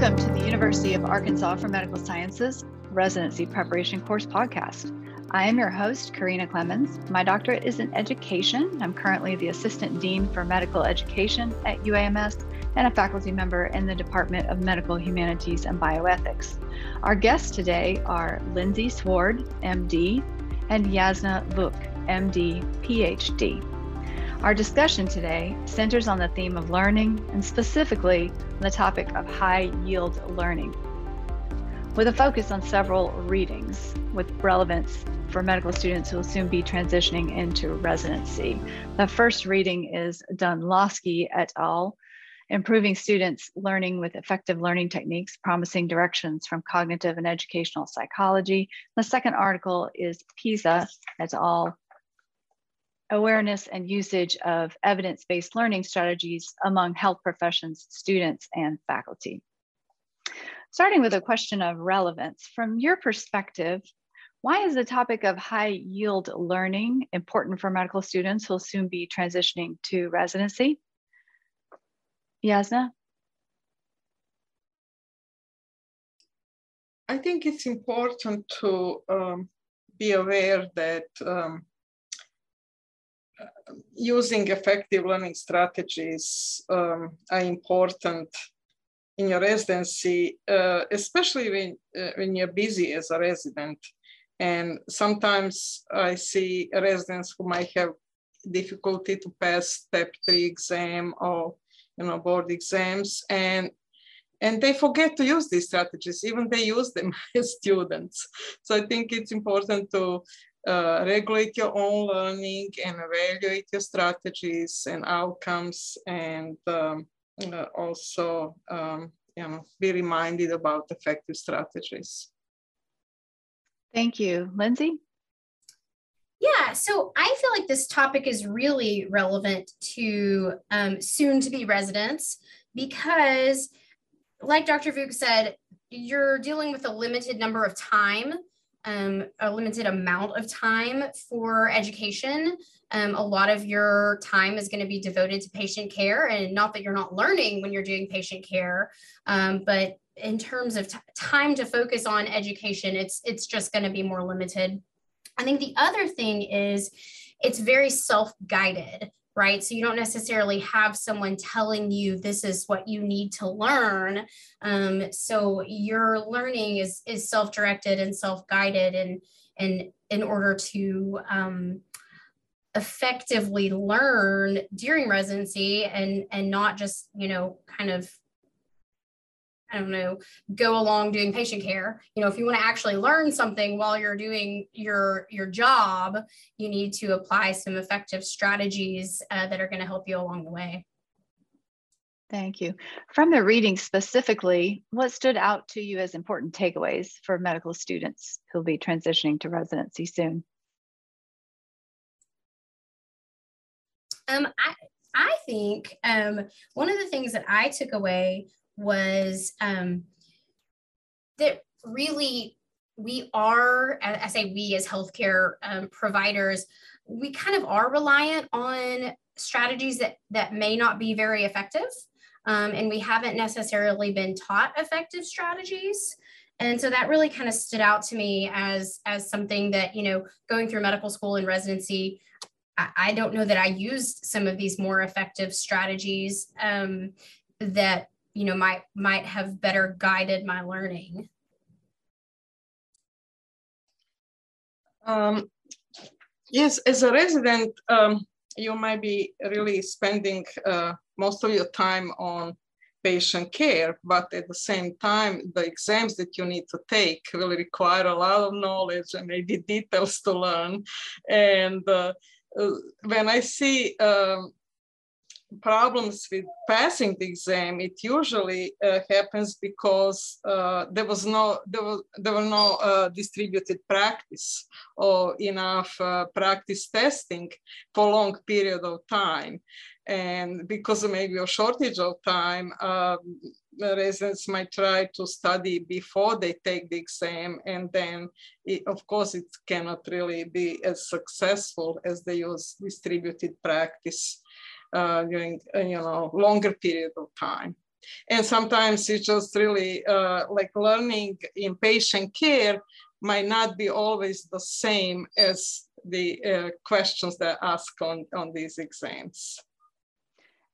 Welcome to the University of Arkansas for Medical Sciences Residency Preparation Course Podcast. I am your host, Karina Clemmons. My doctorate is in education. I'm currently the Assistant Dean for Medical Education at UAMS and a faculty member in the Department of Medical Humanities and Bioethics. Our guests today are Lindsey Sward, MD, and Jasna Vuk, MD, PhD. Our discussion today centers on the theme of learning and specifically on the topic of high yield learning, with a focus on several readings with relevance for medical students who will soon be transitioning into residency. The first reading is Dunlosky et al. Improving Students Learning with Effective Learning Techniques, Promising Directions from Cognitive and Educational Psychology. The second article is Piza et al awareness and usage of evidence-based learning strategies among health professions, students, and faculty. Starting with a question of relevance, from your perspective, why is the topic of high yield learning important for medical students who will soon be transitioning to residency? Jasna? I think it's important to um, be aware that um, using effective learning strategies um, are important in your residency, uh, especially when, uh, when you're busy as a resident. And sometimes I see residents who might have difficulty to pass step three exam or you know board exams and and they forget to use these strategies even they use them as students so i think it's important to uh, regulate your own learning and evaluate your strategies and outcomes and um, uh, also um, you know, be reminded about effective strategies. Thank you. Lindsey? Yeah, so I feel like this topic is really relevant to um, soon to be residents because, like Dr. Vuk said, you're dealing with a limited number of time um, a limited amount of time for education. Um, a lot of your time is going to be devoted to patient care, and not that you're not learning when you're doing patient care, um, but in terms of time to focus on education, it's it's just going to be more limited. I think the other thing is it's very self-guided right? So you don't necessarily have someone telling you this is what you need to learn. Um, so your learning is is self-directed and self-guided, and and in order to um, effectively learn during residency and and not just you know kind of I don't know, go along doing patient care. You know, if you want to actually learn something while you're doing your your job, you need to apply some effective strategies uh, that are going to help you along the way. Thank you. From the reading specifically, what stood out to you as important takeaways for medical students who'll be transitioning to residency soon? Um, I, I think um, one of the things that I took away was um, that really we are, I say we as healthcare um, providers, we kind of are reliant on strategies that, that may not be very effective. Um, and we haven't necessarily been taught effective strategies. And so that really kind of stood out to me as, as something that, you know, going through medical school and residency, I, I don't know that I used some of these more effective strategies um, that you know might might have better guided my learning um, yes as a resident um, you might be really spending uh, most of your time on patient care, but at the same time, the exams that you need to take will require a lot of knowledge and maybe details to learn. And uh, uh when I see um, problems with passing the exam, it usually uh, happens because uh, there was no there was there were no uh, distributed practice or enough uh, practice testing for long period of time, and because of maybe a shortage of time. Um, residents might try to study before they take the exam and then it, of course it cannot really be as successful as they use distributed practice uh, during uh, you know longer period of time. and sometimes it's just really uh, like learning in patient care might not be always the same as the uh, questions that ask on, on these exams.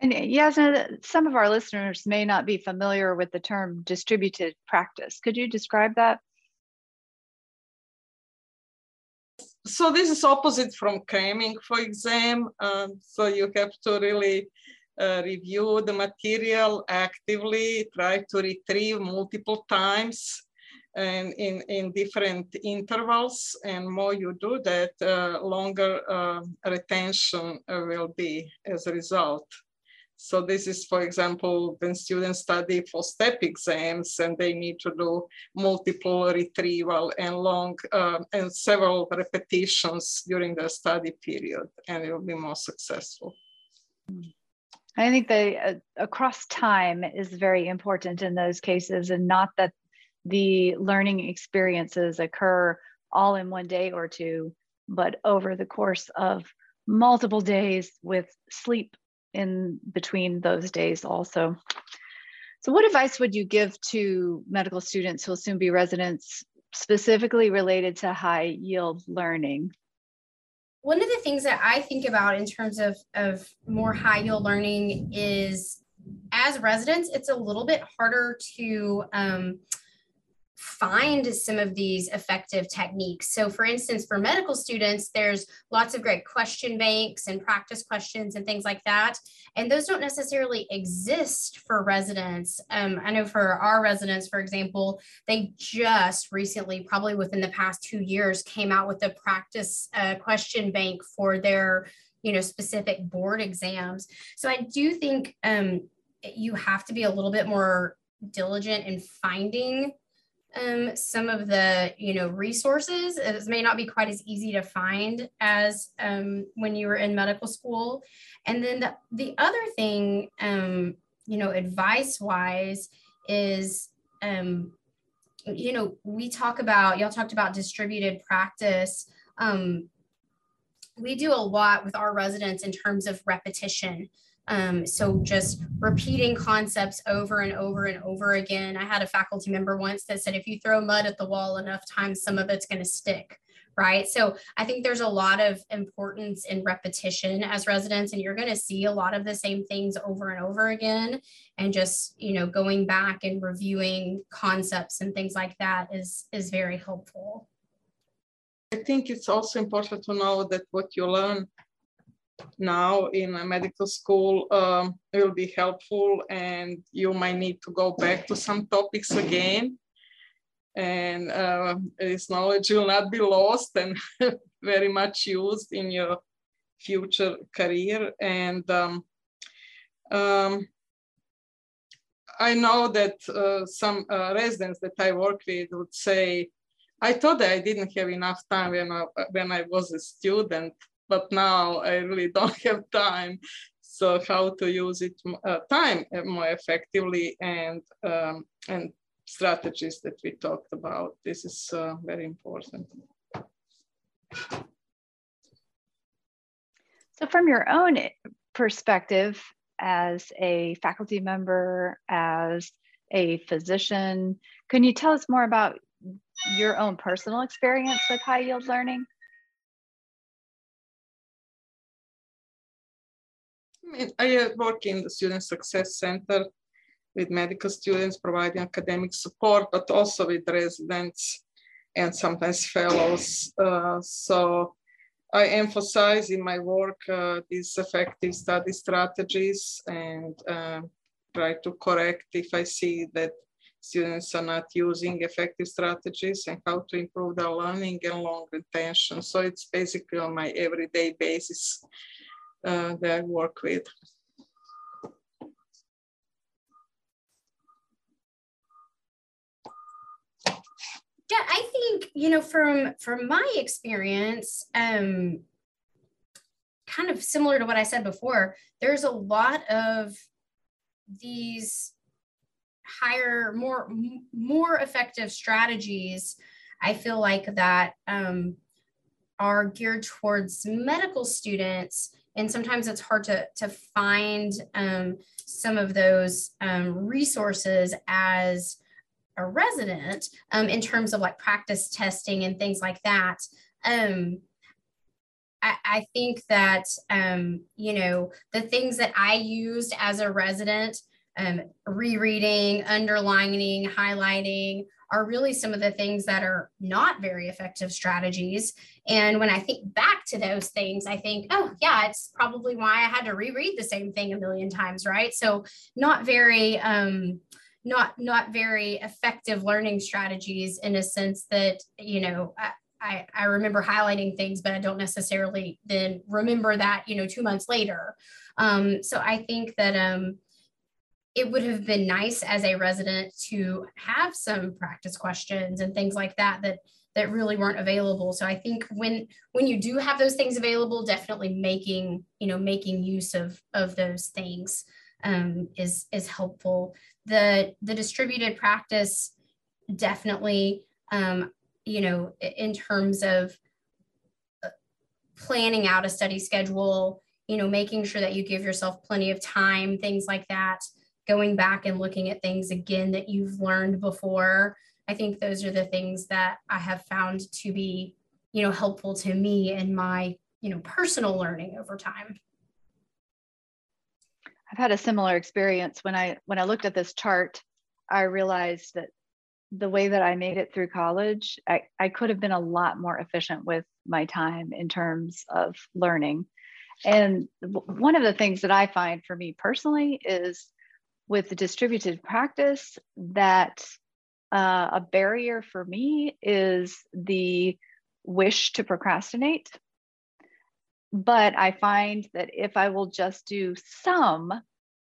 And yes, some of our listeners may not be familiar with the term distributed practice. Could you describe that? So this is opposite from cramming for exam. Um, so you have to really uh, review the material actively, try to retrieve multiple times and in, in different intervals. And more you do that, uh, longer uh, retention will be as a result. So this is, for example, when students study for step exams and they need to do multiple retrieval and long uh, and several repetitions during the study period, and it will be more successful. I think the uh, across time is very important in those cases, and not that the learning experiences occur all in one day or two, but over the course of multiple days with sleep in between those days also. So what advice would you give to medical students who will soon be residents specifically related to high yield learning? One of the things that I think about in terms of, of more high yield learning is as residents, it's a little bit harder to um, find some of these effective techniques. So for instance, for medical students, there's lots of great question banks and practice questions and things like that. And those don't necessarily exist for residents. Um, I know for our residents, for example, they just recently, probably within the past two years, came out with a practice uh, question bank for their you know, specific board exams. So I do think um, you have to be a little bit more diligent in finding um, some of the you know resources. It may not be quite as easy to find as um, when you were in medical school. And then the, the other thing, um, you know, advice wise, is um, you know we talk about y'all talked about distributed practice. Um, we do a lot with our residents in terms of repetition. Um, so just repeating concepts over and over and over again. I had a faculty member once that said, if you throw mud at the wall enough times, some of it's going to stick. Right. So I think there's a lot of importance in repetition as residents, and you're going to see a lot of the same things over and over again. And just, you know, going back and reviewing concepts and things like that is, is very helpful. I think it's also important to know that what you learn now in a medical school um, will be helpful and you might need to go back to some topics again. And uh, this knowledge will not be lost and very much used in your future career. And um, um, I know that uh, some uh, residents that I work with would say, I thought that I didn't have enough time when I, when I was a student but now I really don't have time. So how to use it uh, time uh, more effectively and um, and strategies that we talked about. This is uh, very important. So from your own perspective as a faculty member, as a physician, can you tell us more about your own personal experience with high yield learning? I work in the Student Success Center with medical students providing academic support, but also with residents and sometimes fellows. Uh, so I emphasize in my work uh, these effective study strategies and uh, try to correct if I see that students are not using effective strategies and how to improve their learning and long retention. So it's basically on my everyday basis uh, that I work with. Yeah, I think you know from from my experience, um, kind of similar to what I said before. There's a lot of these higher, more more effective strategies. I feel like that um, are geared towards medical students and sometimes it's hard to to find um, some of those um, resources as a resident um, in terms of like practice testing and things like that. Um, I, think that um, you know the things that I used as a resident, um, rereading, underlining, highlighting, are really some of the things that are not very effective strategies. And when I think back to those things, I think, oh, yeah, it's probably why I had to reread the same thing a million times, right? So, not very. Um, not not very effective learning strategies in a sense that you know I, I remember highlighting things but i don't necessarily then remember that you know two months later um, so i think that um, it would have been nice as a resident to have some practice questions and things like that that that really weren't available. So i think when when you do have those things available definitely making you know making use of of those things um, is is helpful. The the distributed practice definitely um, you know in terms of uh, planning out a study schedule you know making sure that you give yourself plenty of time things like that going back and looking at things again that you've learned before i think those are the things that i have found to be you know helpful to me in my you know personal learning over time I've had a similar experience when I when I looked at this chart, I realized that the way that I made it through college, I, I could have been a lot more efficient with my time in terms of learning. And one of the things that I find for me personally is with the distributed practice that uh, a barrier for me is the wish to procrastinate but I find that if I will just do some,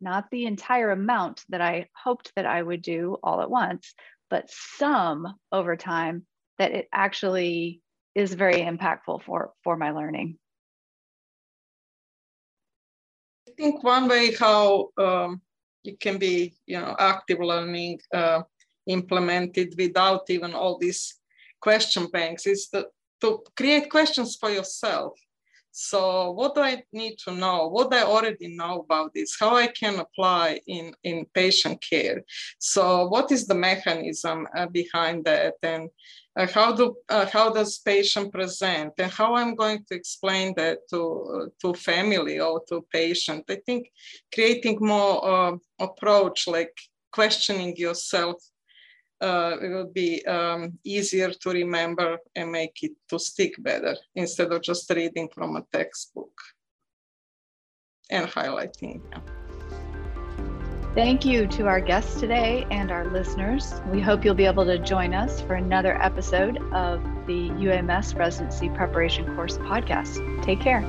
not the entire amount that I hoped that I would do all at once, but some over time, that it actually is very impactful for, for my learning. I think one way how um, it can be, you know, active learning uh, implemented without even all these question banks. Is to, to create questions for yourself so what do I need to know? What I already know about this, how I can apply in, in patient care. So what is the mechanism uh, behind that? And uh, how do uh, how does patient present and how I'm going to explain that to to family or to patient. I think creating more uh, approach like questioning yourself uh, it will be um, easier to remember and make it to stick better instead of just reading from a textbook and highlighting. Yeah. Thank you to our guests today and our listeners. We hope you'll be able to join us for another episode of the UAMS Residency Preparation Course podcast. Take care.